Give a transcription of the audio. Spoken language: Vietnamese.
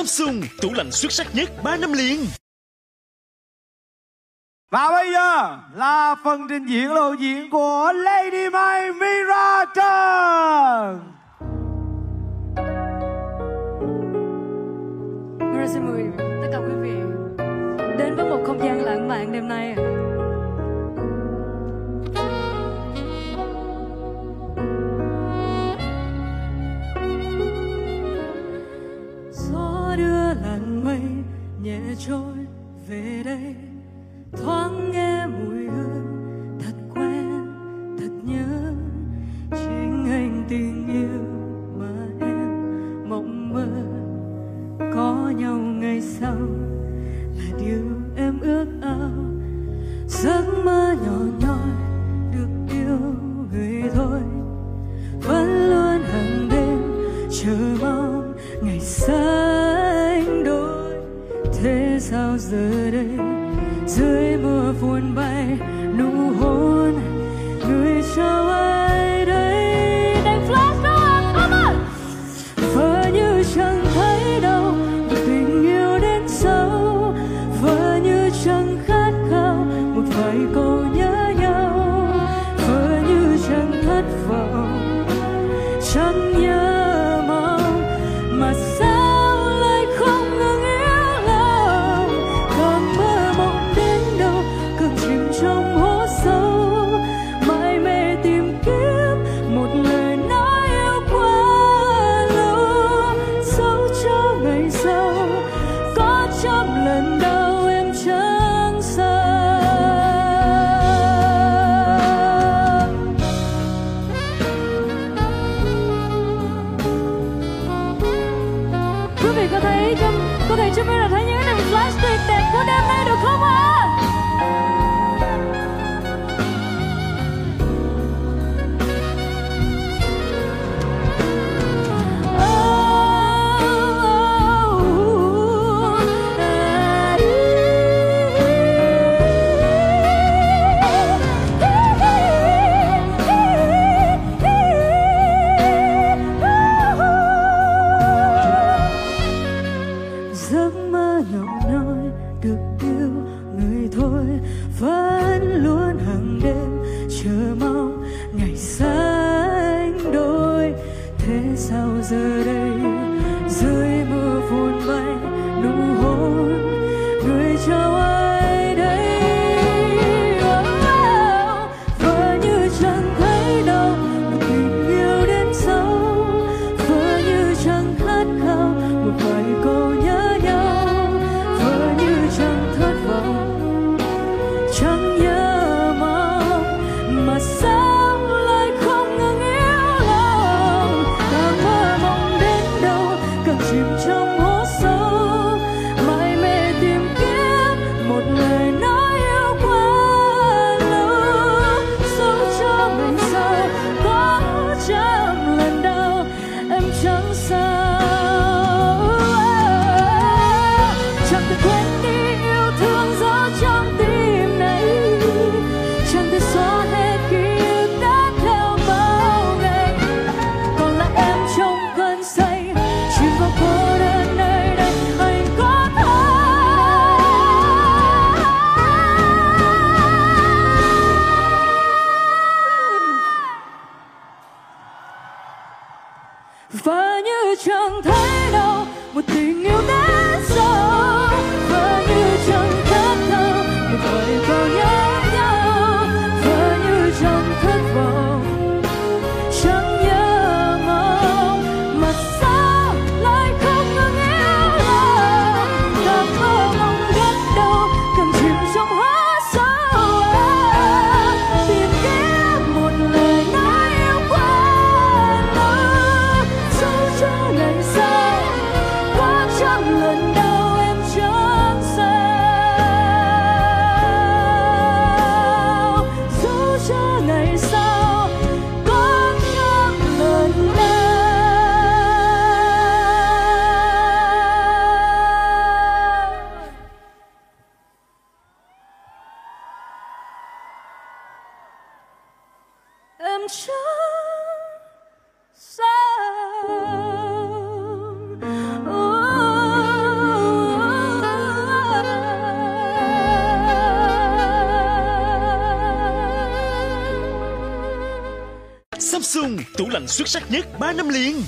Samsung, tủ lạnh xuất sắc nhất 3 năm liền. Và bây giờ là phần trình diễn lộ diện của Lady Mai Mira Trần. Mira xin mời tất cả quý vị đến với một không gian lãng mạn đêm nay. Về đây. Thoáng nghe mùi hương, thật quen, thật nhớ. Chính anh tình yêu mà em mộng mơ. Có nhau ngày sau là điều em ước ao. Giấc mơ nhỏ nhoi được yêu người thôi. Vẫn luôn hàng đêm, chờ mong ngày sau thế sao giờ đây? Dưới mưa phun bay nụ hôn, người trao ai đây? Đánh flash đó come on vỡ như chẳng thấy đâu, một tình yêu đến sâu. Vỡ như chẳng khát khao, một vài câu vẫn luôn hàng đêm chờ mong ngày xanh đôi. Thế sao giờ đây? Em em chẳng tủ lạnh xuất sắc nhất 3 năm liền.